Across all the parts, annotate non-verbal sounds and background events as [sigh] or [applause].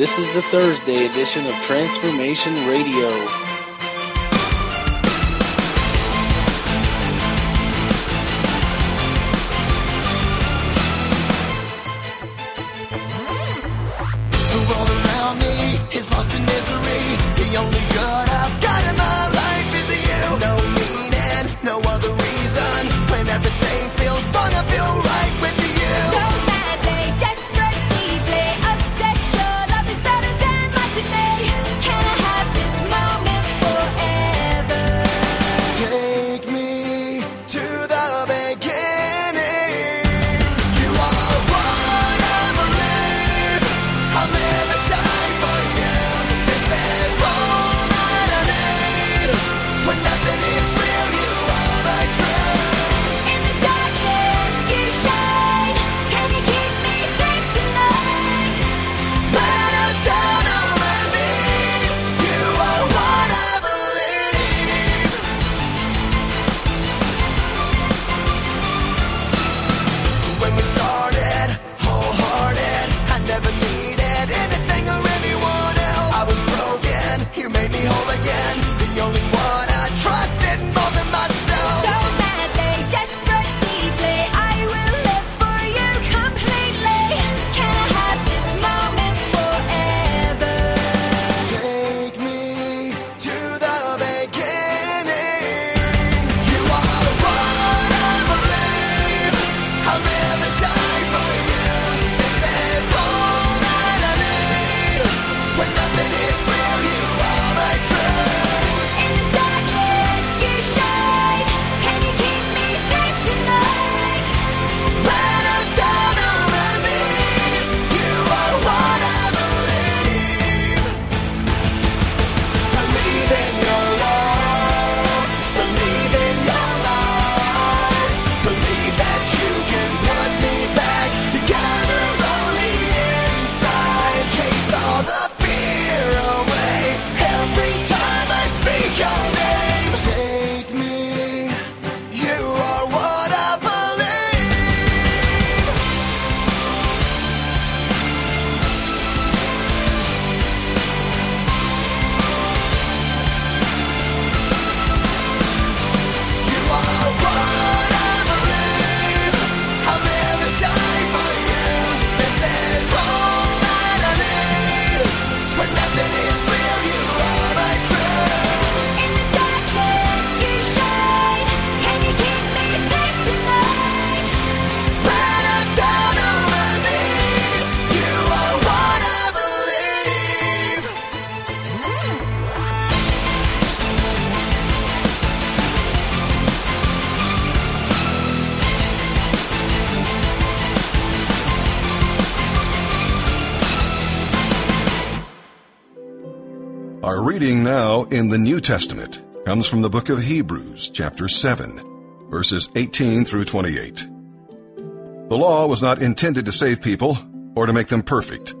This is the Thursday edition of Transformation Radio. Who all around me is lost in misery? The world around Testament comes from the book of Hebrews, chapter 7, verses 18 through 28. The law was not intended to save people or to make them perfect,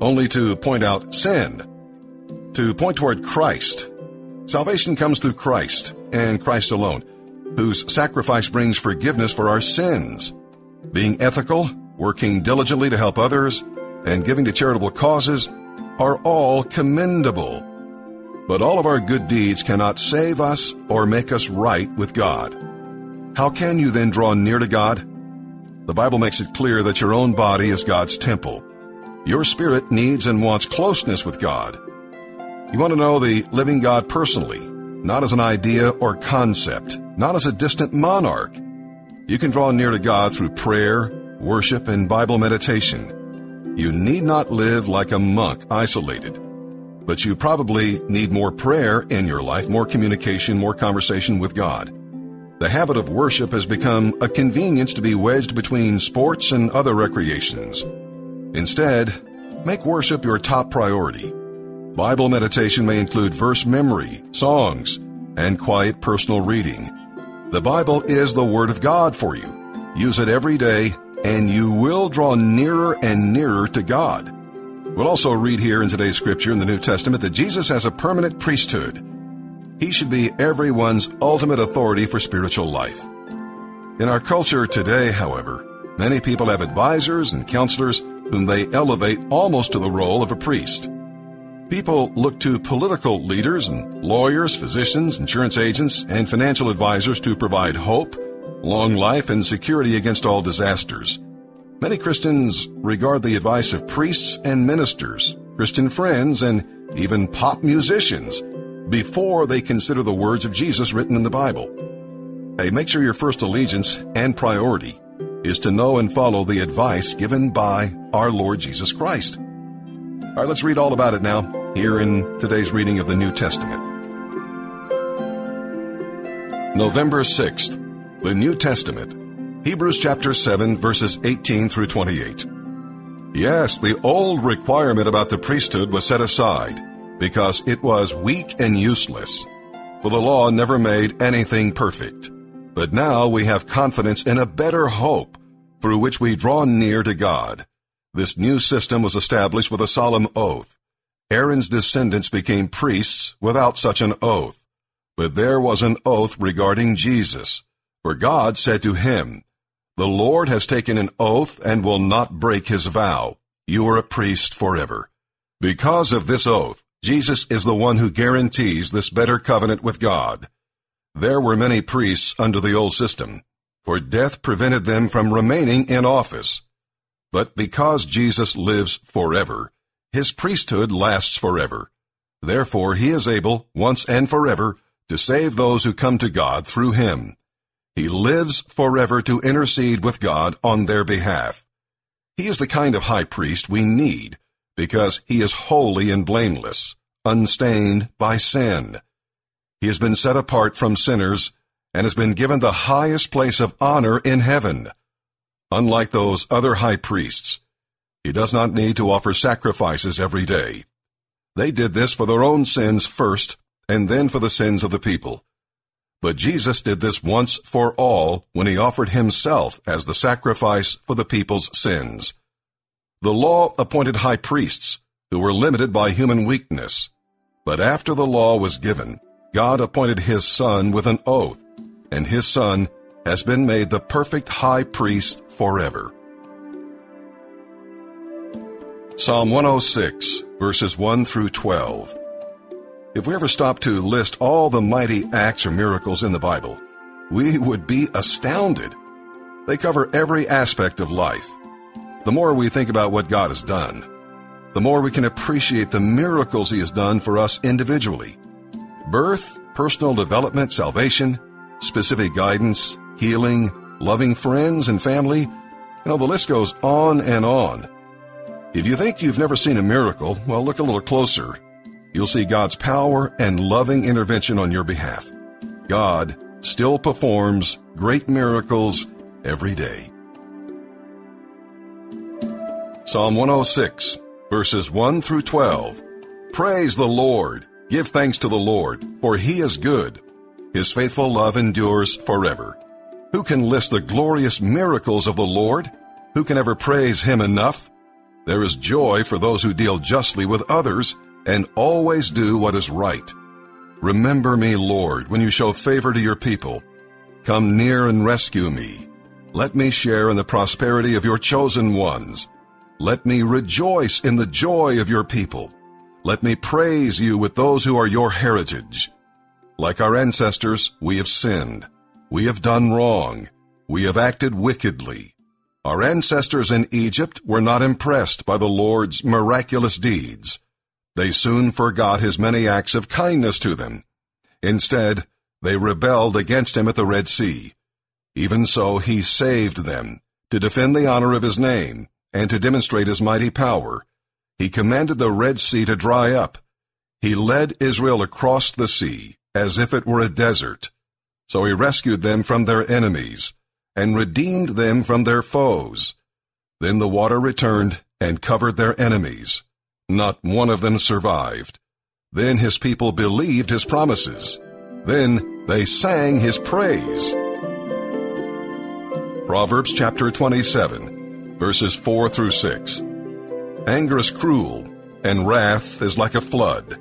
only to point out sin, to point toward Christ. Salvation comes through Christ and Christ alone, whose sacrifice brings forgiveness for our sins. Being ethical, working diligently to help others, and giving to charitable causes are all commendable. But all of our good deeds cannot save us or make us right with God. How can you then draw near to God? The Bible makes it clear that your own body is God's temple. Your spirit needs and wants closeness with God. You want to know the living God personally, not as an idea or concept, not as a distant monarch. You can draw near to God through prayer, worship, and Bible meditation. You need not live like a monk isolated, but you probably need more prayer in your life, more communication, more conversation with God. The habit of worship has become a convenience to be wedged between sports and other recreations. Instead, make worship your top priority. Bible meditation may include verse memory, songs, and quiet personal reading. The Bible is the Word of God for you. Use it every day, and you will draw nearer and nearer to God. We'll also read here in today's scripture in the New Testament that Jesus has a permanent priesthood. He should be everyone's ultimate authority for spiritual life. In our culture today, however, many people have advisors and counselors whom they elevate almost to the role of a priest. People look to political leaders and lawyers, physicians, insurance agents, and financial advisors to provide hope, long life, and security against all disasters. Many Christians regard the advice of priests and ministers, Christian friends, and even pop musicians before they consider the words of Jesus written in the Bible. Hey, make sure your first allegiance and priority is to know and follow the advice given by our Lord Jesus Christ. All right, let's read all about it now here in today's reading of the New Testament. November 6th, the New Testament, Hebrews chapter 7, verses 18 through 28. Yes, the old requirement about the priesthood was set aside because it was weak and useless, for the law never made anything perfect. But now we have confidence in a better hope through which we draw near to God. This new system was established with a solemn oath. Aaron's descendants became priests without such an oath. But there was an oath regarding Jesus, for God said to him, The Lord has taken an oath and will not break his vow. You are a priest forever. Because of this oath, Jesus is the one who guarantees this better covenant with God. There were many priests under the old system, for death prevented them from remaining in office. But because Jesus lives forever, his priesthood lasts forever. Therefore, he is able, once and forever, to save those who come to God through him. He lives forever to intercede with God on their behalf. He is the kind of high priest we need because he is holy and blameless, unstained by sin. He has been set apart from sinners and has been given the highest place of honor in heaven. Unlike those other high priests, he does not need to offer sacrifices every day. They did this for their own sins first, and then for the sins of the people. But Jesus did this once for all when he offered himself as the sacrifice for the people's sins. The law appointed high priests who were limited by human weakness. But after the law was given, God appointed his Son with an oath, and his Son has been made the perfect high priest forever. Psalm 106, verses 1 through 12. If we ever stopped to list all the mighty acts or miracles in the Bible, we would be astounded. They cover every aspect of life. The more we think about what God has done, the more we can appreciate the miracles He has done for us individually. Birth, personal development, salvation, specific guidance, healing, loving friends and family. You know, the list goes on and on. If you think you've never seen a miracle, well, look a little closer. You'll see God's power and loving intervention on your behalf. God still performs great miracles every day. Psalm 106, verses 1 through 12. Praise the Lord. Give thanks to the Lord, for he is good. His faithful love endures forever. Who can list the glorious miracles of the Lord? Who can ever praise him enough? There is joy for those who deal justly with others and always do what is right. Remember me, Lord, when you show favor to your people. Come near and rescue me. Let me share in the prosperity of your chosen ones. Let me rejoice in the joy of your people. Let me praise you with those who are your heritage. Like our ancestors, we have sinned. We have done wrong. We have acted wickedly. Our ancestors in Egypt were not impressed by the Lord's miraculous deeds. They soon forgot his many acts of kindness to them. Instead, they rebelled against him at the Red Sea. Even so, he saved them to defend the honor of his name and to demonstrate his mighty power. He commanded the Red Sea to dry up. He led Israel across the sea as if it were a desert. So he rescued them from their enemies and redeemed them from their foes. Then the water returned and covered their enemies. Not one of them survived. Then his people believed his promises. Then they sang his praise. Proverbs chapter 27, verses 4 through 6. Anger is cruel, and wrath is like a flood.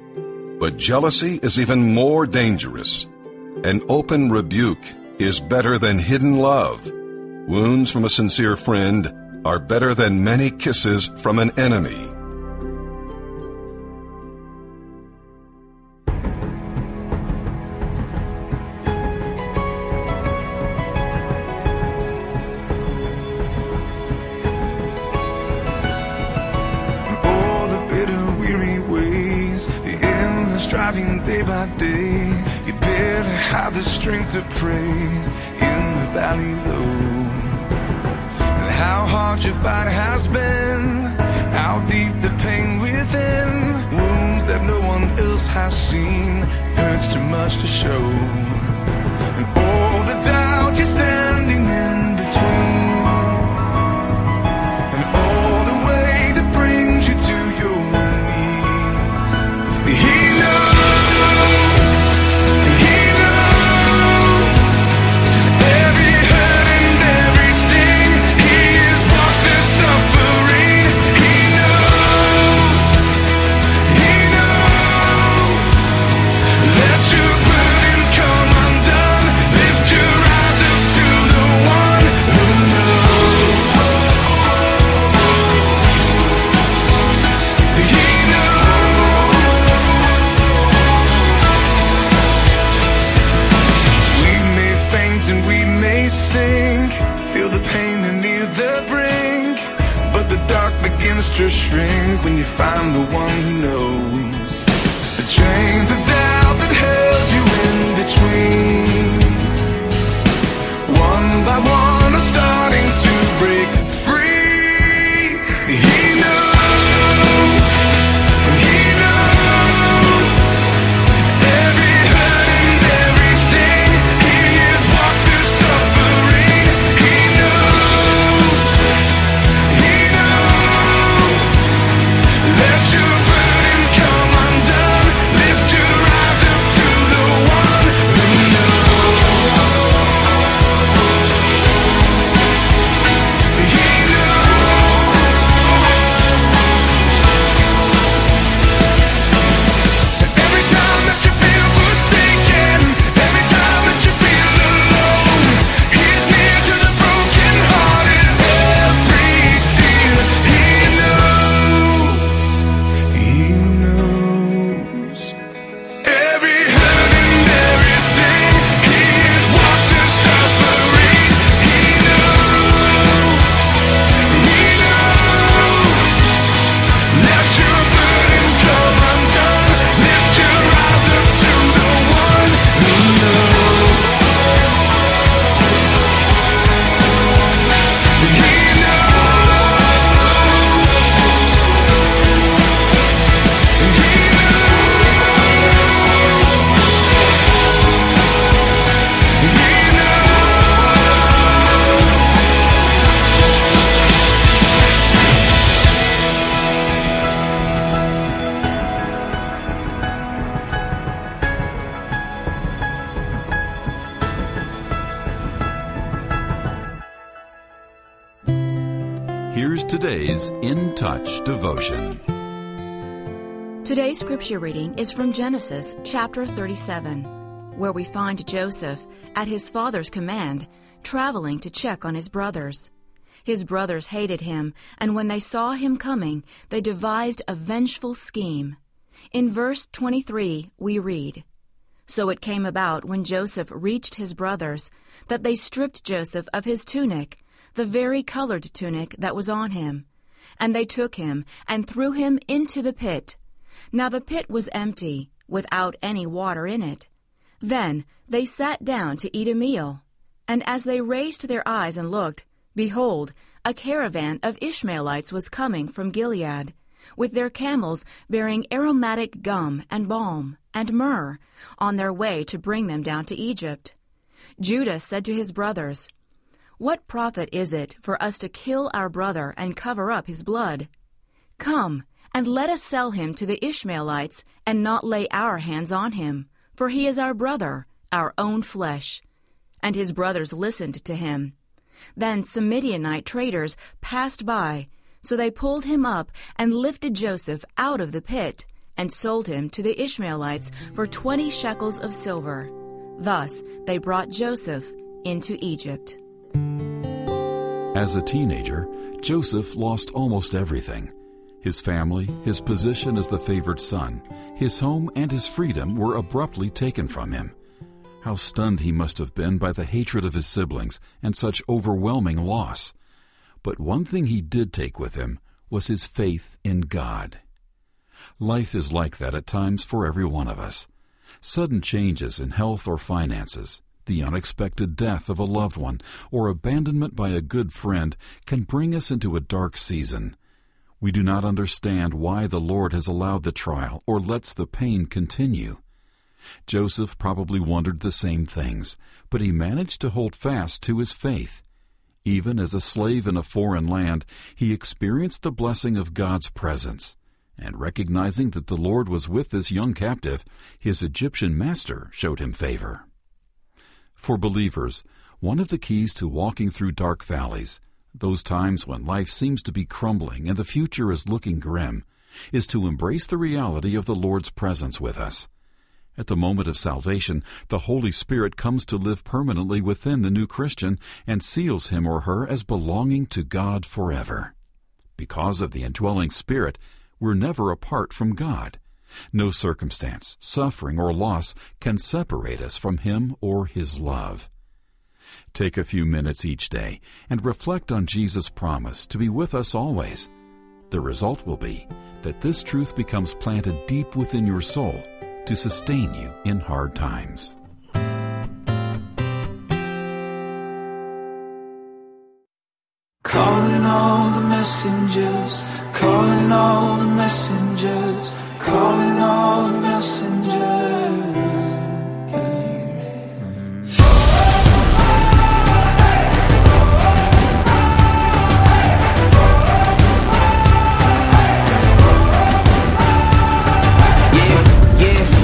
But jealousy is even more dangerous. An open rebuke is better than hidden love. Wounds from a sincere friend are better than many kisses from an enemy. Day. You barely have the strength to pray in the valley low. And how hard your fight has been, how deep the pain within. Wounds that no one else has seen, hurts too much to show. And scripture reading is from Genesis chapter 37, where we find Joseph, at his father's command, traveling to check on his brothers. His brothers hated him, and when they saw him coming, they devised a vengeful scheme. In verse 23, we read So it came about when Joseph reached his brothers that they stripped Joseph of his tunic, the very colored tunic that was on him. And they took him and threw him into the pit. Now the pit was empty, without any water in it. Then they sat down to eat a meal. And as they raised their eyes and looked, behold, a caravan of Ishmaelites was coming from Gilead, with their camels bearing aromatic gum and balm and myrrh, on their way to bring them down to Egypt. Judah said to his brothers, What profit is it for us to kill our brother and cover up his blood? Come, and let us sell him to the Ishmaelites, and not lay our hands on him, for he is our brother, our own flesh. And his brothers listened to him. Then some Midianite traders passed by, so they pulled him up and lifted Joseph out of the pit, and sold him to the Ishmaelites for twenty shekels of silver. Thus they brought Joseph into Egypt. As a teenager, Joseph lost almost everything. His family, his position as the favored son, his home, and his freedom were abruptly taken from him. How stunned he must have been by the hatred of his siblings and such overwhelming loss. But one thing he did take with him was his faith in God. Life is like that at times for every one of us. Sudden changes in health or finances, the unexpected death of a loved one, or abandonment by a good friend can bring us into a dark season. We do not understand why the Lord has allowed the trial or lets the pain continue. Joseph probably wondered the same things, but he managed to hold fast to his faith. Even as a slave in a foreign land, he experienced the blessing of God's presence. And recognizing that the Lord was with this young captive, his Egyptian master showed him favor. For believers, one of the keys to walking through dark valleys, those times when life seems to be crumbling and the future is looking grim, is to embrace the reality of the Lord's presence with us. At the moment of salvation, the Holy Spirit comes to live permanently within the new Christian and seals him or her as belonging to God forever. Because of the indwelling Spirit, we're never apart from God. No circumstance, suffering, or loss can separate us from Him or His love. Take a few minutes each day and reflect on Jesus' promise to be with us always. The result will be that this truth becomes planted deep within your soul to sustain you in hard times. Calling all the messengers, calling all the messengers, calling all the messengers.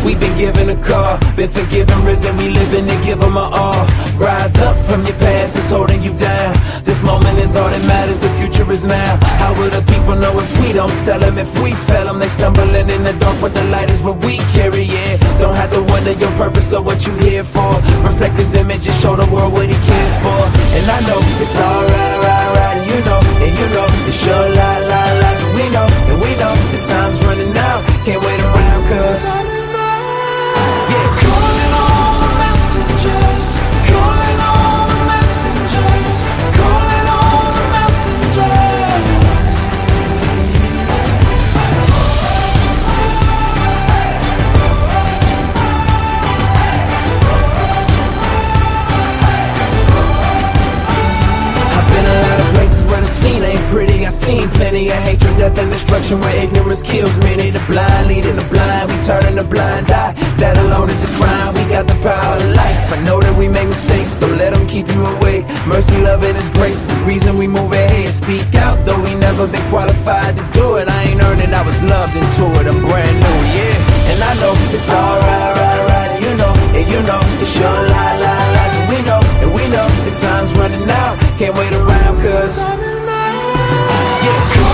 We've been given a call, been forgiven, risen, we living to give them our all. Rise up from your past that's holding you down. This moment is all that matters, the future is now. How will the people know if we don't tell them? If we fail them, they stumbling in the dark, but the light is what we carry, yeah. Don't have to wonder your purpose or what you here for. Reflect his image and show the world what he cares for. And I know it's alright, right, right, and you know, and you know, it's your lie, lie, lie, and we know, and we know, the time's running out, can't wait around, cause. Destruction where ignorance kills many. The blind leading the blind, we turning a blind eye. That alone is a crime. We got the power of life. I know that we make mistakes, don't let them keep you away. Mercy, love, and His grace the reason we move ahead. Speak out, though we never been qualified to do it. I ain't earned it, I was loved into it. I'm brand new, yeah. And I know it's alright, right, right. You know, and you know, it's your lie, lie, lie. And we know, and we know, the time's running out. Can't wait around, cause. Yeah,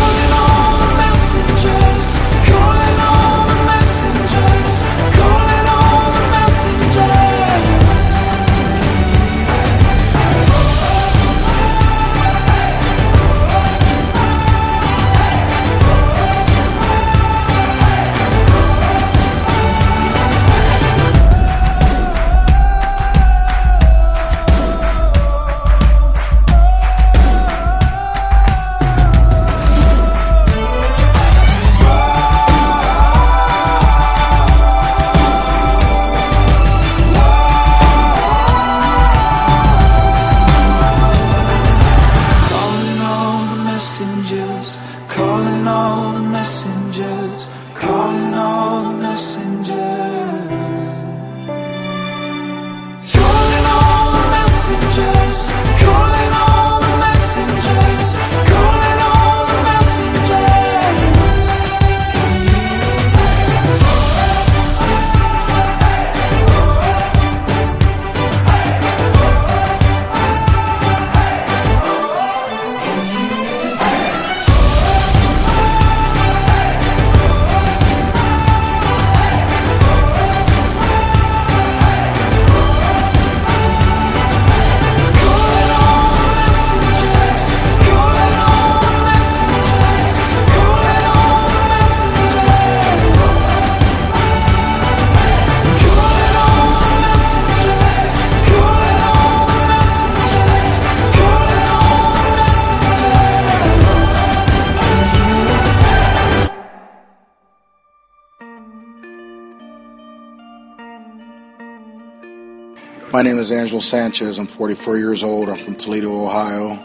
My name is Angelo Sanchez. I'm 44 years old. I'm from Toledo, Ohio.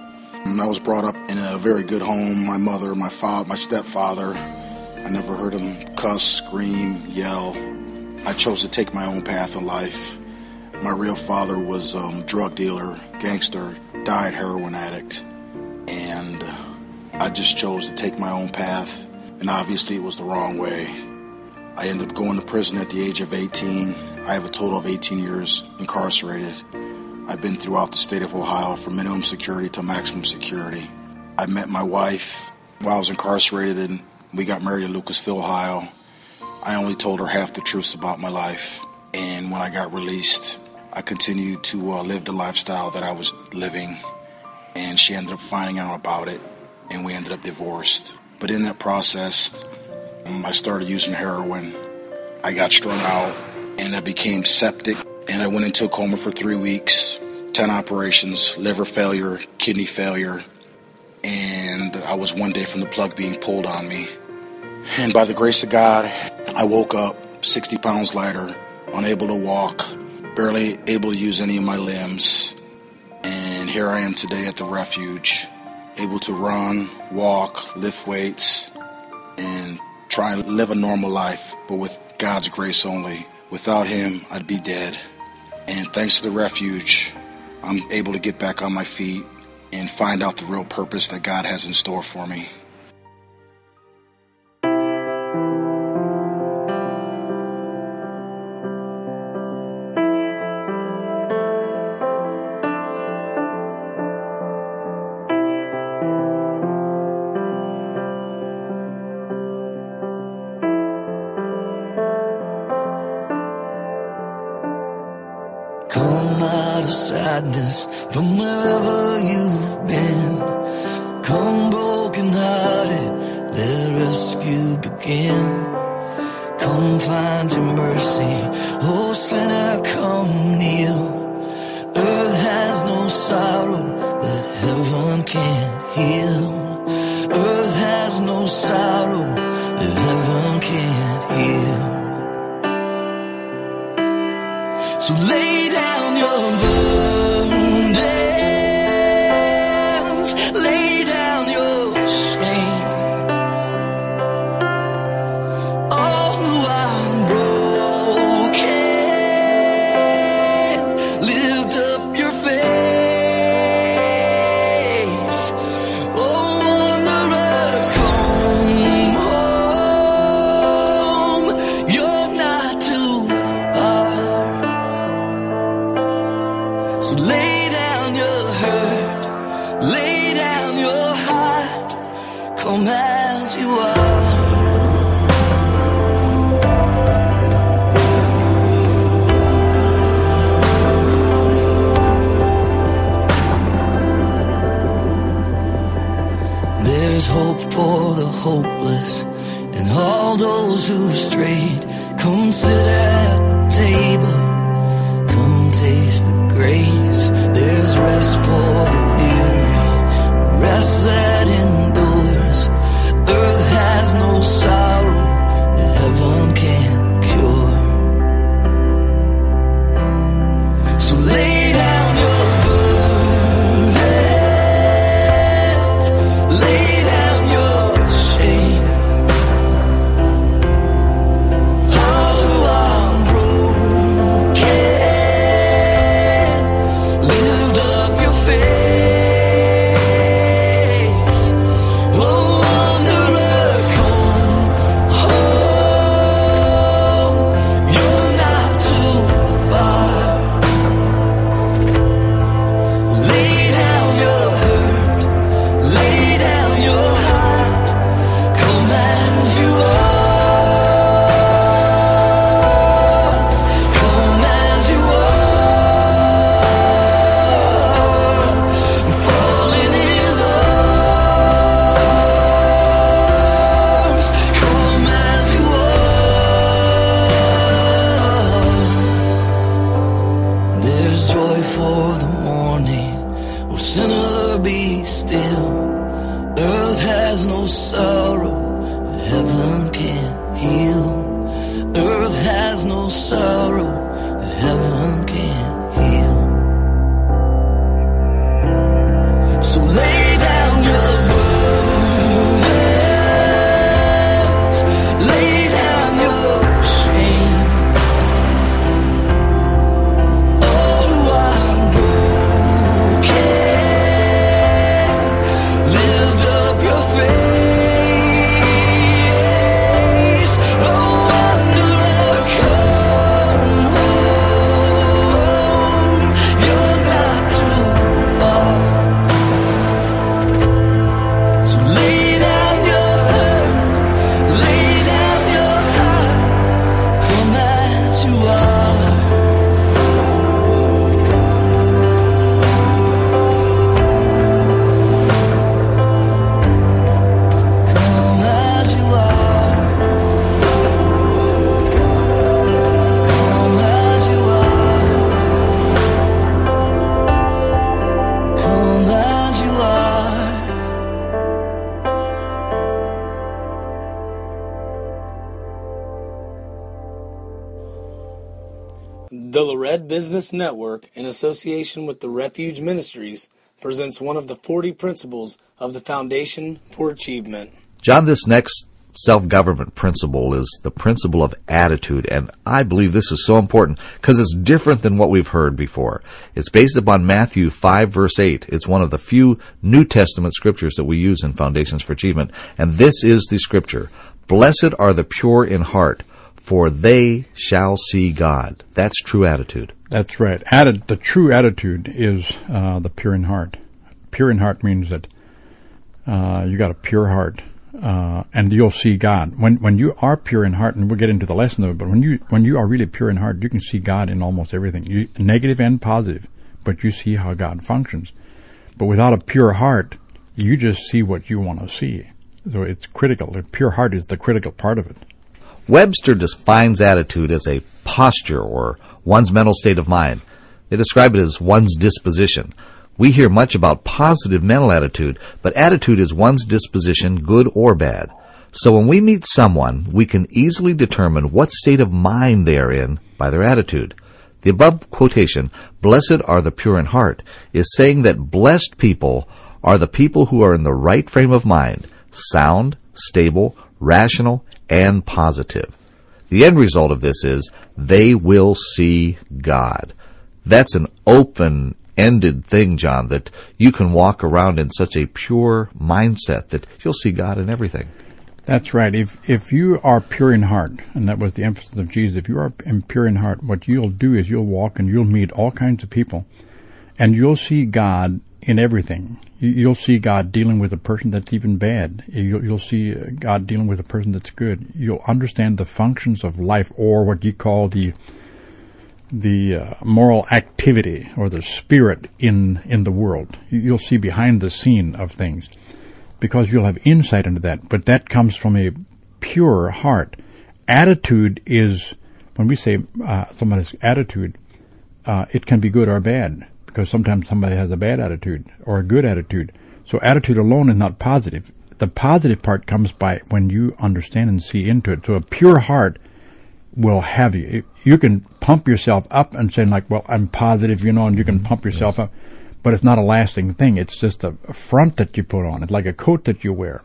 I was brought up in a very good home. My mother, my father, my stepfather. I never heard him cuss, scream, yell. I chose to take my own path in life. My real father was a um, drug dealer, gangster, died heroin addict, and I just chose to take my own path. And obviously, it was the wrong way. I ended up going to prison at the age of 18. I have a total of 18 years incarcerated. I've been throughout the state of Ohio from minimum security to maximum security. I met my wife while I was incarcerated and we got married in Lucasville, Ohio. I only told her half the truths about my life. And when I got released, I continued to uh, live the lifestyle that I was living. And she ended up finding out about it, and we ended up divorced. But in that process, um, I started using heroin. I got strung out, and I became septic, and I went into a coma for three weeks, 10 operations, liver failure, kidney failure, and I was one day from the plug being pulled on me. And by the grace of God, I woke up 60 pounds lighter, unable to walk, barely able to use any of my limbs. And here I am today at the refuge, able to run, walk, lift weights, and try and live a normal life, but with God's grace only. Without Him, I'd be dead. And thanks to the refuge, I'm able to get back on my feet and find out the real purpose that God has in store for me. Sadness from wherever you've been. Come broken hearted, let rescue begin. Come find your mercy, oh sinner, come kneel. Earth has no sorrow that heaven can't heal. Earth has no sorrow that heaven can't heal. So lay down your burdens, Come Business Network, in association with the Refuge Ministries, presents one of the 40 principles of the Foundation for Achievement. John, this next self government principle is the principle of attitude, and I believe this is so important because it's different than what we've heard before. It's based upon Matthew 5, verse 8. It's one of the few New Testament scriptures that we use in Foundations for Achievement, and this is the scripture Blessed are the pure in heart, for they shall see God. That's true attitude. That's right. Atti- the true attitude is uh, the pure in heart. Pure in heart means that uh, you got a pure heart, uh, and you'll see God. When when you are pure in heart, and we'll get into the lesson of it, but when you when you are really pure in heart, you can see God in almost everything, you, negative and positive. But you see how God functions. But without a pure heart, you just see what you want to see. So it's critical. The pure heart is the critical part of it. Webster defines attitude as a posture or one's mental state of mind. They describe it as one's disposition. We hear much about positive mental attitude, but attitude is one's disposition, good or bad. So when we meet someone, we can easily determine what state of mind they are in by their attitude. The above quotation, blessed are the pure in heart, is saying that blessed people are the people who are in the right frame of mind, sound, stable, rational, and positive. The end result of this is they will see God. That's an open ended thing, John, that you can walk around in such a pure mindset that you'll see God in everything. That's right. If if you are pure in heart, and that was the emphasis of Jesus, if you are pure in heart, what you'll do is you'll walk and you'll meet all kinds of people, and you'll see God in everything. You- You'll see God dealing with a person that's even bad. You'll, see uh, God dealing with a person that's good. You'll understand the functions of life, or what you call the the uh, moral activity or the spirit in in the world. You- You'll see behind the scene of things because you'll have insight into that. But that comes from a pure heart. Attitude is when we say uh, somebody's attitude, uh, it can be good or bad because sometimes somebody has a bad attitude or a good attitude. So attitude alone is not positive. The positive part comes by when you understand and see into it. So a pure heart will have you. You can pump yourself up and say like, well, I'm positive, you know, and you can mm-hmm. pump yourself up, but it's not a lasting thing. It's just a, a front that you put on. It's like a coat that you wear.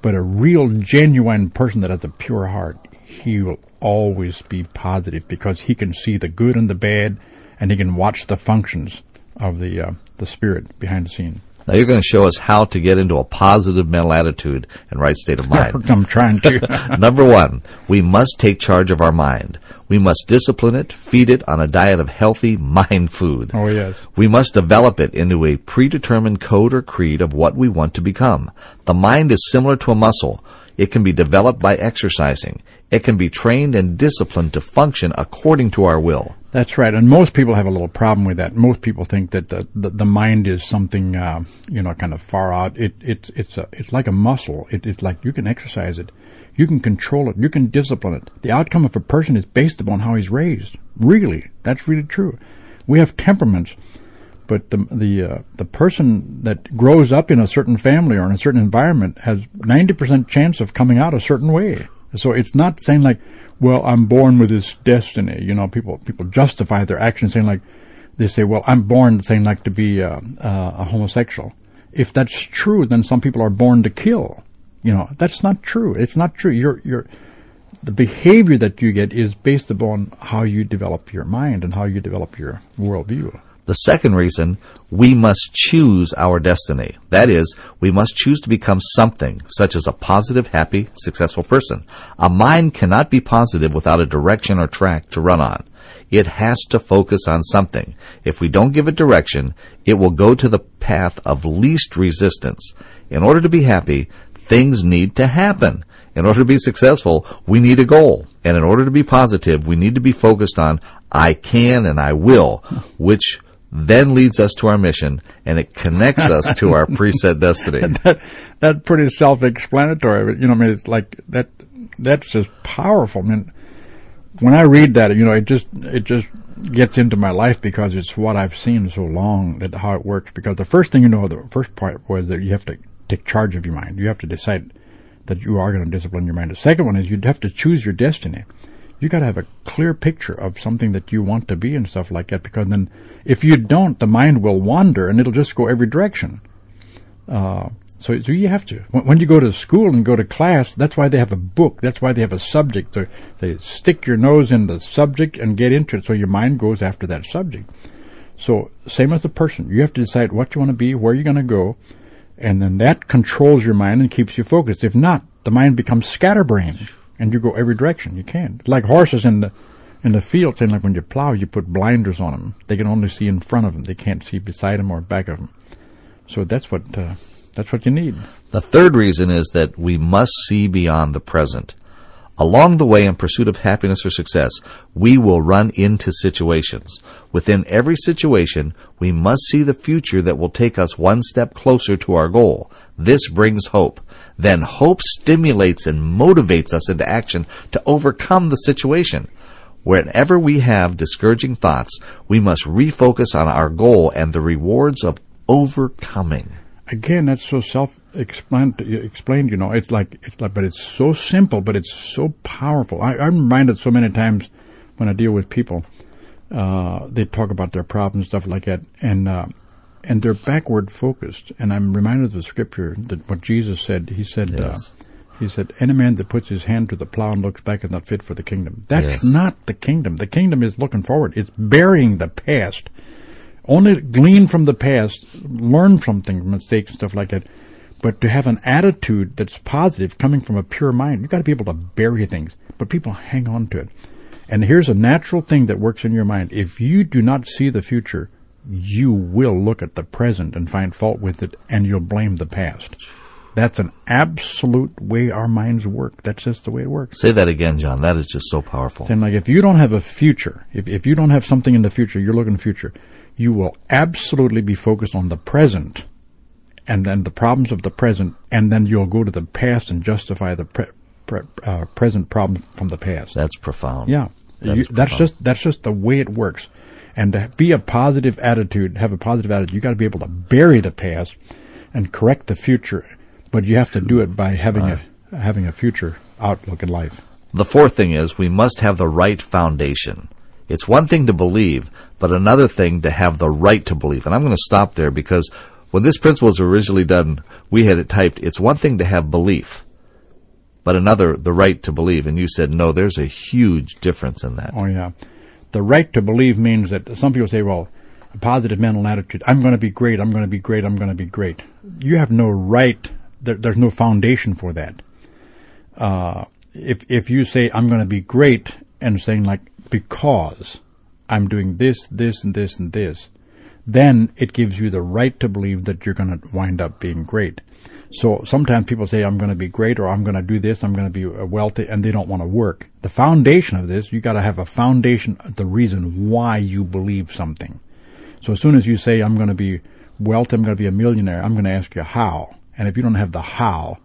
But a real genuine person that has a pure heart, he will always be positive because he can see the good and the bad and he can watch the functions of the, uh, the spirit behind the scene. Now you're going to show us how to get into a positive mental attitude and right state of mind. [laughs] I'm trying to. [laughs] Number one, we must take charge of our mind. We must discipline it, feed it on a diet of healthy mind food. Oh, yes. We must develop it into a predetermined code or creed of what we want to become. The mind is similar to a muscle. It can be developed by exercising. It can be trained and disciplined to function according to our will. That's right, and most people have a little problem with that. Most people think that the the, the mind is something uh, you know kind of far out. It it's it's a, it's like a muscle. It, it's like you can exercise it, you can control it, you can discipline it. The outcome of a person is based upon how he's raised. Really, that's really true. We have temperaments, but the the uh, the person that grows up in a certain family or in a certain environment has ninety percent chance of coming out a certain way. So it's not saying like, well, I'm born with this destiny. You know, people people justify their actions saying like, they say, well, I'm born saying like to be uh, uh, a homosexual. If that's true, then some people are born to kill. You know, that's not true. It's not true. You're you're the behavior that you get is based upon how you develop your mind and how you develop your worldview. The second reason, we must choose our destiny. That is, we must choose to become something, such as a positive, happy, successful person. A mind cannot be positive without a direction or track to run on. It has to focus on something. If we don't give it direction, it will go to the path of least resistance. In order to be happy, things need to happen. In order to be successful, we need a goal. And in order to be positive, we need to be focused on I can and I will, which then leads us to our mission and it connects us to our [laughs] preset destiny. [laughs] that, that's pretty self-explanatory. But, you know, I mean, it's like that. That's just powerful. I mean, when I read that, you know, it just it just gets into my life because it's what I've seen so long that how it works. Because the first thing you know, the first part was that you have to take charge of your mind. You have to decide that you are going to discipline your mind. The second one is you'd have to choose your destiny. You got to have a clear picture of something that you want to be and stuff like that. Because then, if you don't, the mind will wander and it'll just go every direction. Uh, so, so you have to. When, when you go to school and go to class, that's why they have a book. That's why they have a subject. So they stick your nose in the subject and get into it, so your mind goes after that subject. So, same as the person. You have to decide what you want to be, where you're going to go, and then that controls your mind and keeps you focused. If not, the mind becomes scatterbrained, and you go every direction. You can't. Like horses in the in the field, saying like when you plow, you put blinders on them. They can only see in front of them. They can't see beside them or back of them. So that's what uh, that's what you need. The third reason is that we must see beyond the present. Along the way in pursuit of happiness or success, we will run into situations. Within every situation, we must see the future that will take us one step closer to our goal. This brings hope. Then hope stimulates and motivates us into action to overcome the situation. Whenever we have discouraging thoughts, we must refocus on our goal and the rewards of overcoming. again, that's so self-explained. Explained, you know, it's like it's like, but it's so simple, but it's so powerful. I, I'm reminded so many times when I deal with people, uh, they talk about their problems, stuff like that, and uh, and they're backward focused. And I'm reminded of the scripture that what Jesus said. He said. Yes. Uh, he said, "Any man that puts his hand to the plow and looks back is not fit for the kingdom." That's Yes. not the kingdom. The kingdom is looking forward. It's burying the past only glean from the past, learn from things, mistakes and stuff like that. But to have an attitude that's positive coming from a pure mind, you've got to be able to bury things. But people hang on to it. And here's a natural thing that works in your mind. If you do not see the future, you will look at the present and find fault with it and you'll blame the past. That's an absolute way our minds work. That's just the way it works. Say that again, John. That is just so powerful. Saying like if you don't have a future, if if you don't have something in the future, you're looking at the future, you will absolutely be focused on the present and then the problems of the present, and then you'll go to the past and justify the pre- pre- uh, present problems from the past. That's profound. Yeah, That You- that's profound. just that's just the way it works. And to be a positive attitude, have a positive attitude, you got to be able to bury the past and correct the future. But you have to do it by having a having a future outlook in life. The fourth thing is we must have the right foundation. It's one thing to believe, but another thing to have the right to believe. And I'm going to stop there because when this principle was originally done, we had it typed, it's one thing to have belief, but another, the right to believe. And you said, no, there's a huge difference in that. Oh yeah, the right to believe means that some people say, well, a positive mental attitude. I'm going to be great. I'm going to be great. I'm going to be great. You have no right. There, there's no foundation for that. Uh, if if you say I'm going to be great and saying like because I'm doing this, this, and this, and this, then it gives you the right to believe that you're going to wind up being great. So sometimes people say, I'm going to be great or I'm going to do this, I'm going to be uh, wealthy, and they don't want to work. The foundation of this, you got to have a foundation, the reason why you believe something. So as soon as you say, I'm going to be wealthy, I'm going to be a millionaire, I'm going to ask you how. And if you don't have the how,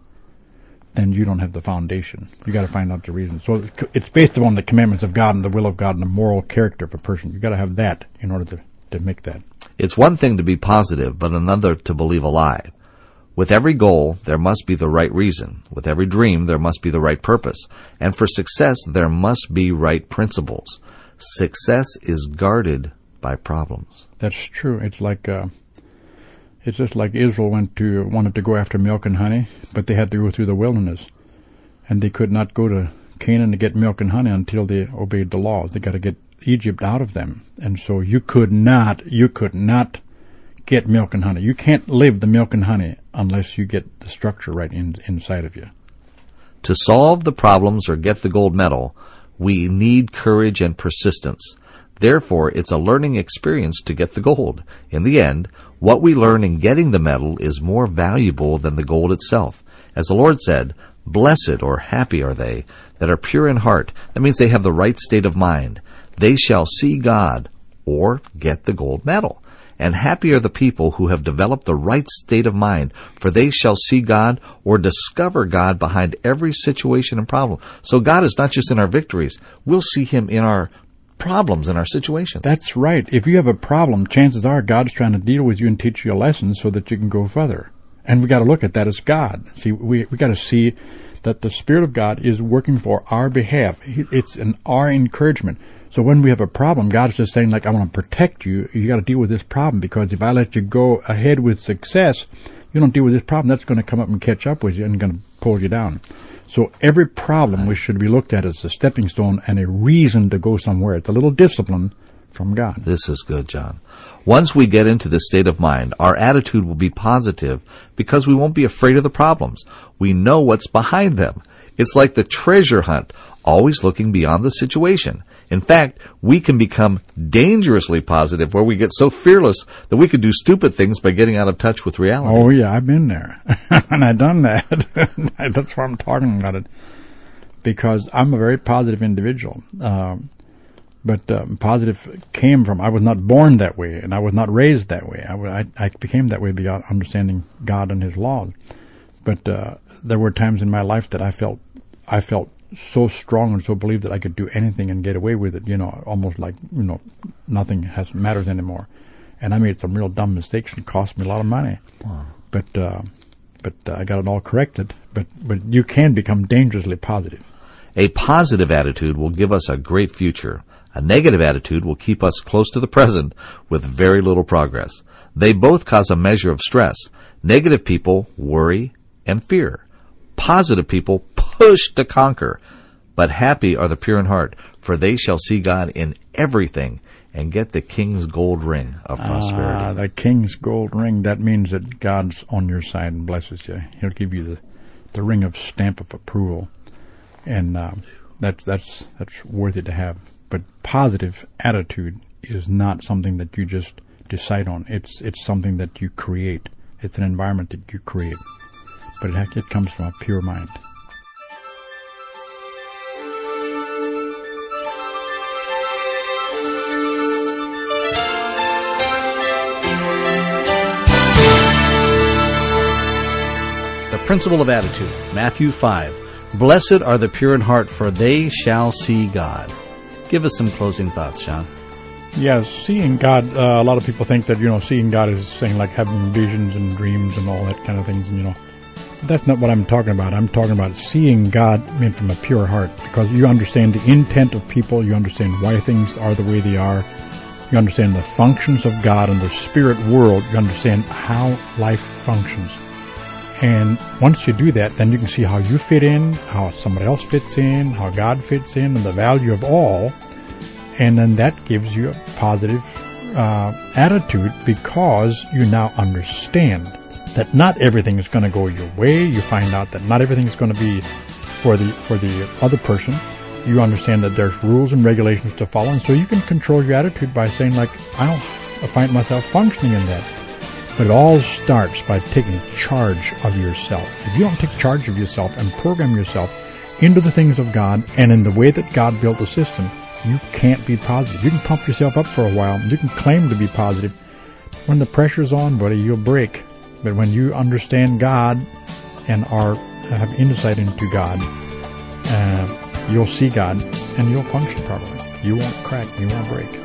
then you don't have the foundation. You got to find out the reason. So it's based upon the commandments of God and the will of God and the moral character of a person. You got to have that in order to, to make that. It's one thing to be positive, but another to believe a lie. With every goal, there must be the right reason. With every dream, there must be the right purpose. And for success, there must be right principles. Success is guarded by problems. That's true. It's like uh, it's just like Israel went to wanted to go after milk and honey, but they had to go through the wilderness, and they could not go to Canaan to get milk and honey until they obeyed the laws. They got to get Egypt out of them, and so you could not, you could not get milk and honey. You can't live the milk and honey unless you get the structure right in, inside of you. To solve the problems or get the gold medal, we need courage and persistence. Therefore, it's a learning experience to get the gold. In the end, what we learn in getting the medal is more valuable than the gold itself. As the Lord said, Blessed or happy are they that are pure in heart. That means they have the right state of mind. They shall see God or get the gold medal. And happy are the people who have developed the right state of mind, for they shall see God or discover God behind every situation and problem. So God is not just in our victories. We'll see Him in our problems, in our situations. That's right. If you have a problem, chances are God's trying to deal with you and teach you a lesson so that you can go further. And we got to look at that as God. See, we we got to see that the Spirit of God is working for our behalf. It's an our encouragement. So when we have a problem, God's just saying, like, I want to protect you. You got to deal with this problem because if I let you go ahead with success, you don't deal with this problem, that's going to come up and catch up with you and going to pull you down. So every problem we should be looked at as a stepping stone and a reason to go somewhere. It's a little discipline from God. This is good, John. Once we get into this state of mind, our attitude will be positive because we won't be afraid of the problems. We know what's behind them. It's like the treasure hunt, always looking beyond the situation. In fact, we can become dangerously positive where we get so fearless that we could do stupid things by getting out of touch with reality. Oh yeah, I've been there, [laughs] and I've done that. [laughs] That's why I'm talking about it, because I'm a very positive individual. Um, but um, positive came from I was not born that way, and I was not raised that way. I, I, I became that way beyond understanding God and His laws. But uh, there were times in my life that I felt I felt so strong and so believed that I could do anything and get away with it. You know, almost like you know nothing has matters anymore. And I made some real dumb mistakes and cost me a lot of money. But uh, but uh, I got it all corrected. But but you can become dangerously positive. A positive attitude will give us a great future. A negative attitude will keep us close to the present with very little progress. They both cause a measure of stress. Negative people worry and fear. Positive people push to conquer. But happy are the pure in heart, for they shall see God in everything and get the king's gold ring of prosperity. Ah, the king's gold ring. That means that God's on your side and blesses you. He'll give you the, the ring of stamp of approval, and um, that's that's that's worthy to have. But positive attitude is not something that you just decide on. It's it's something that you create. It's an environment that you create. But it, it comes from a pure mind. The principle of attitude, Matthew 5. Blessed are the pure in heart, for they shall see God. Give us some closing thoughts, Sean. Yeah, seeing God. Uh, a lot of people think that you know seeing God is saying like having visions and dreams and all that kind of things. And you know, that's not what I'm talking about. I'm talking about seeing God from a pure heart because you understand the intent of people. You understand why things are the way they are. You understand the functions of God and the spirit world. You understand how life functions. And once you do that, then you can see how you fit in, how somebody else fits in, how God fits in, and the value of all and then that gives you a positive uh, attitude because you now understand that not everything is going to go your way. You find out that not everything is going to be for the for the other person. You understand that there's rules and regulations to follow, and so you can control your attitude by saying like, I don't find myself functioning in that. But it all starts by taking charge of yourself. If you don't take charge of yourself and program yourself into the things of God and in the way that God built the system, you can't be positive. You can pump yourself up for a while. You can claim to be positive. When the pressure's on, buddy, you'll break. But when you understand God and are have insight into God, uh, you'll see God and you'll function properly. You won't crack. You won't break.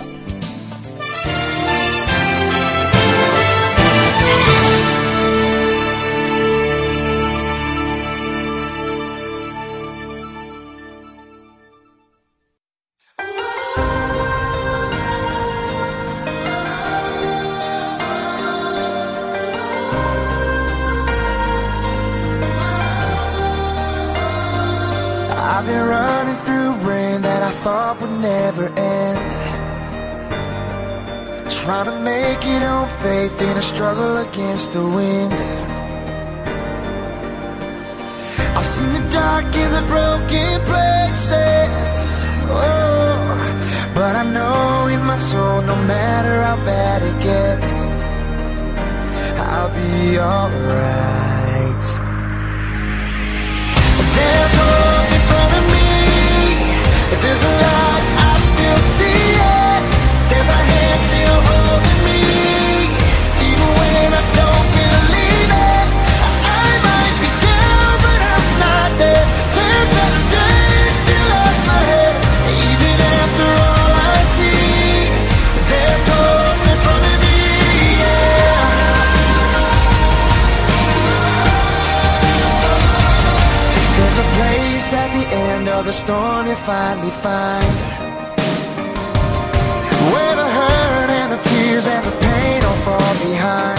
Thought would never end. Trying to make it on faith in a struggle against the wind. I've seen the dark and the broken places. Oh, but I know in my soul, no matter how bad it gets, I'll be alright. There's hope There's a light, the storm you finally find Where the hurt and the tears and the pain all fall behind.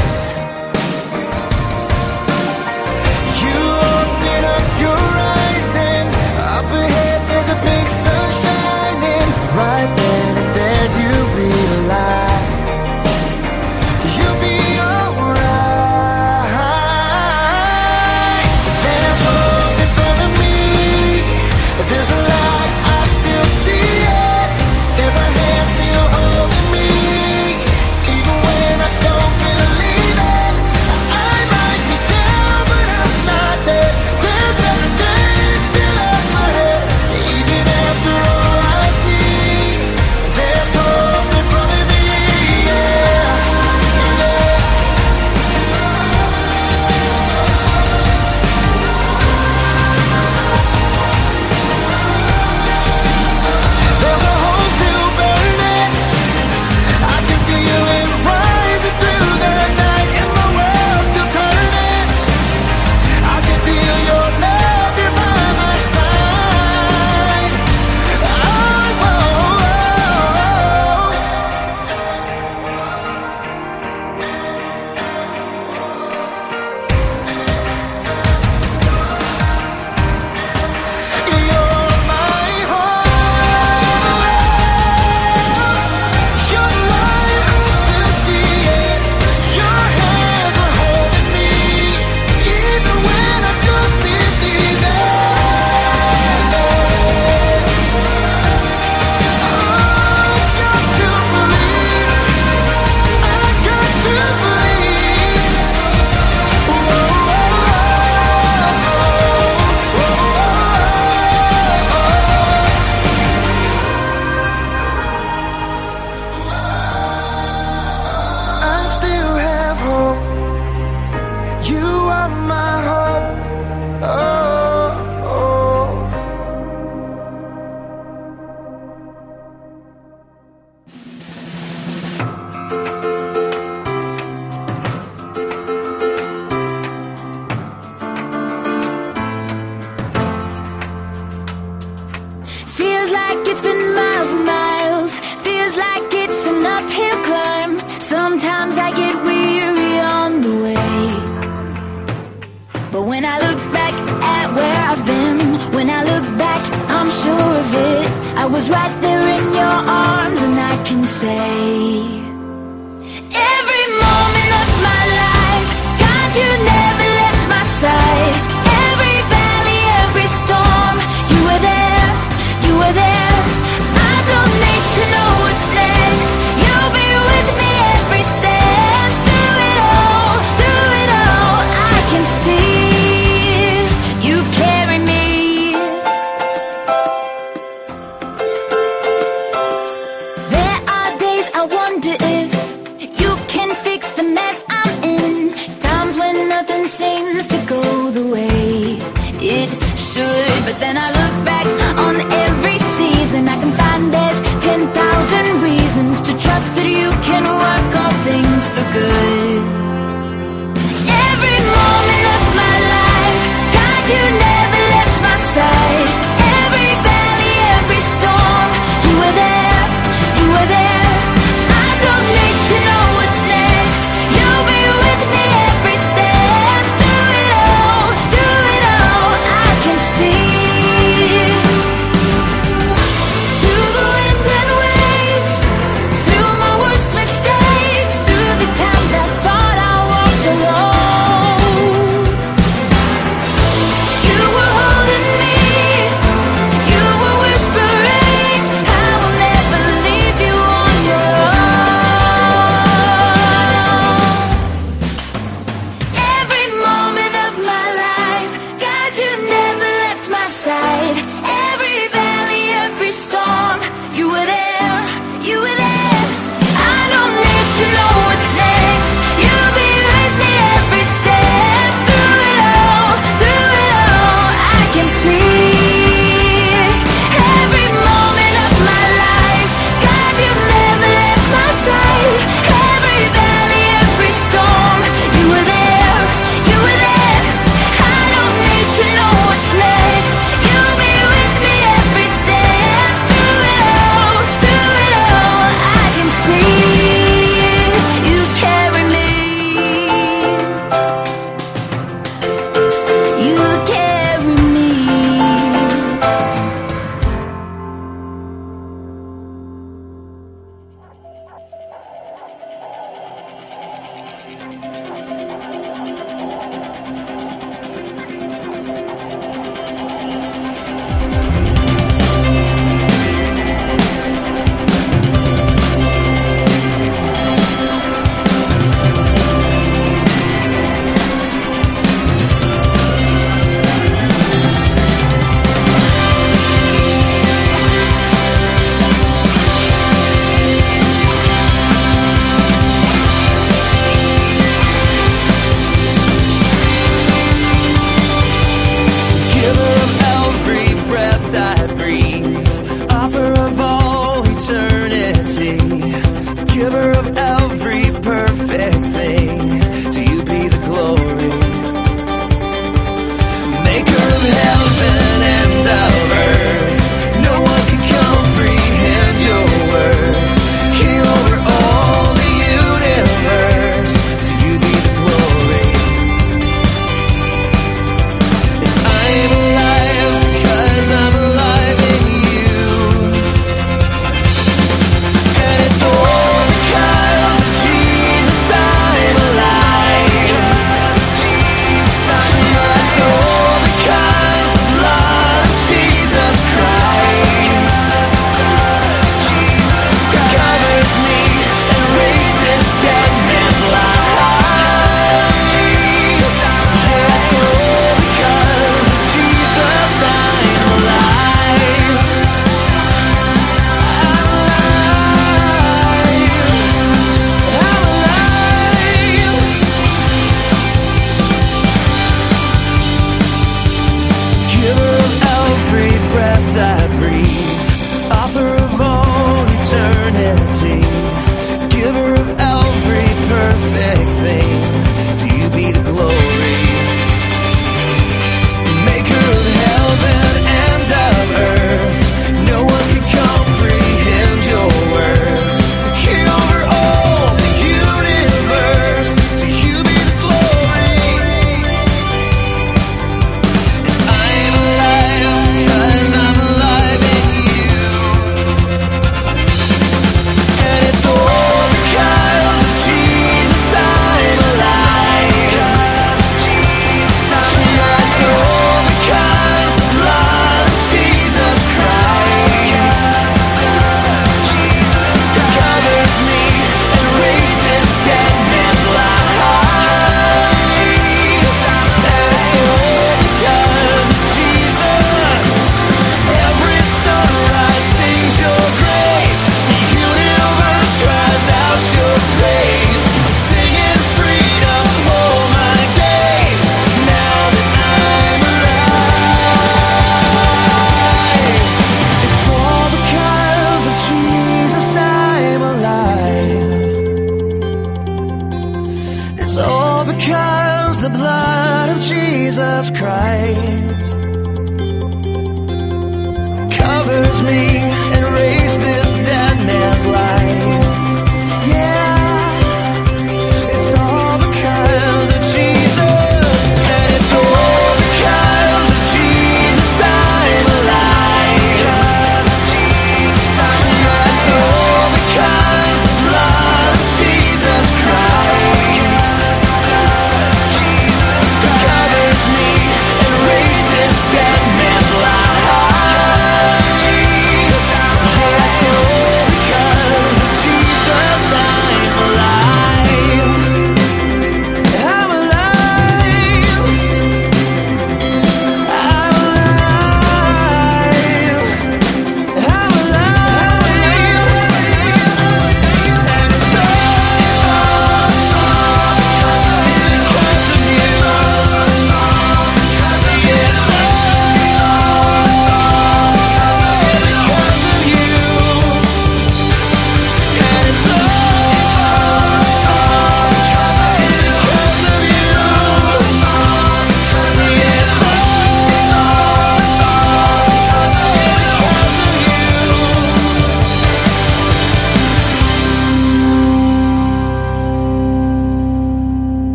I was right there in your arms and I can say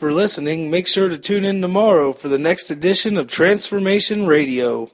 for listening. Make sure to tune in tomorrow for the next edition of Transformation Radio.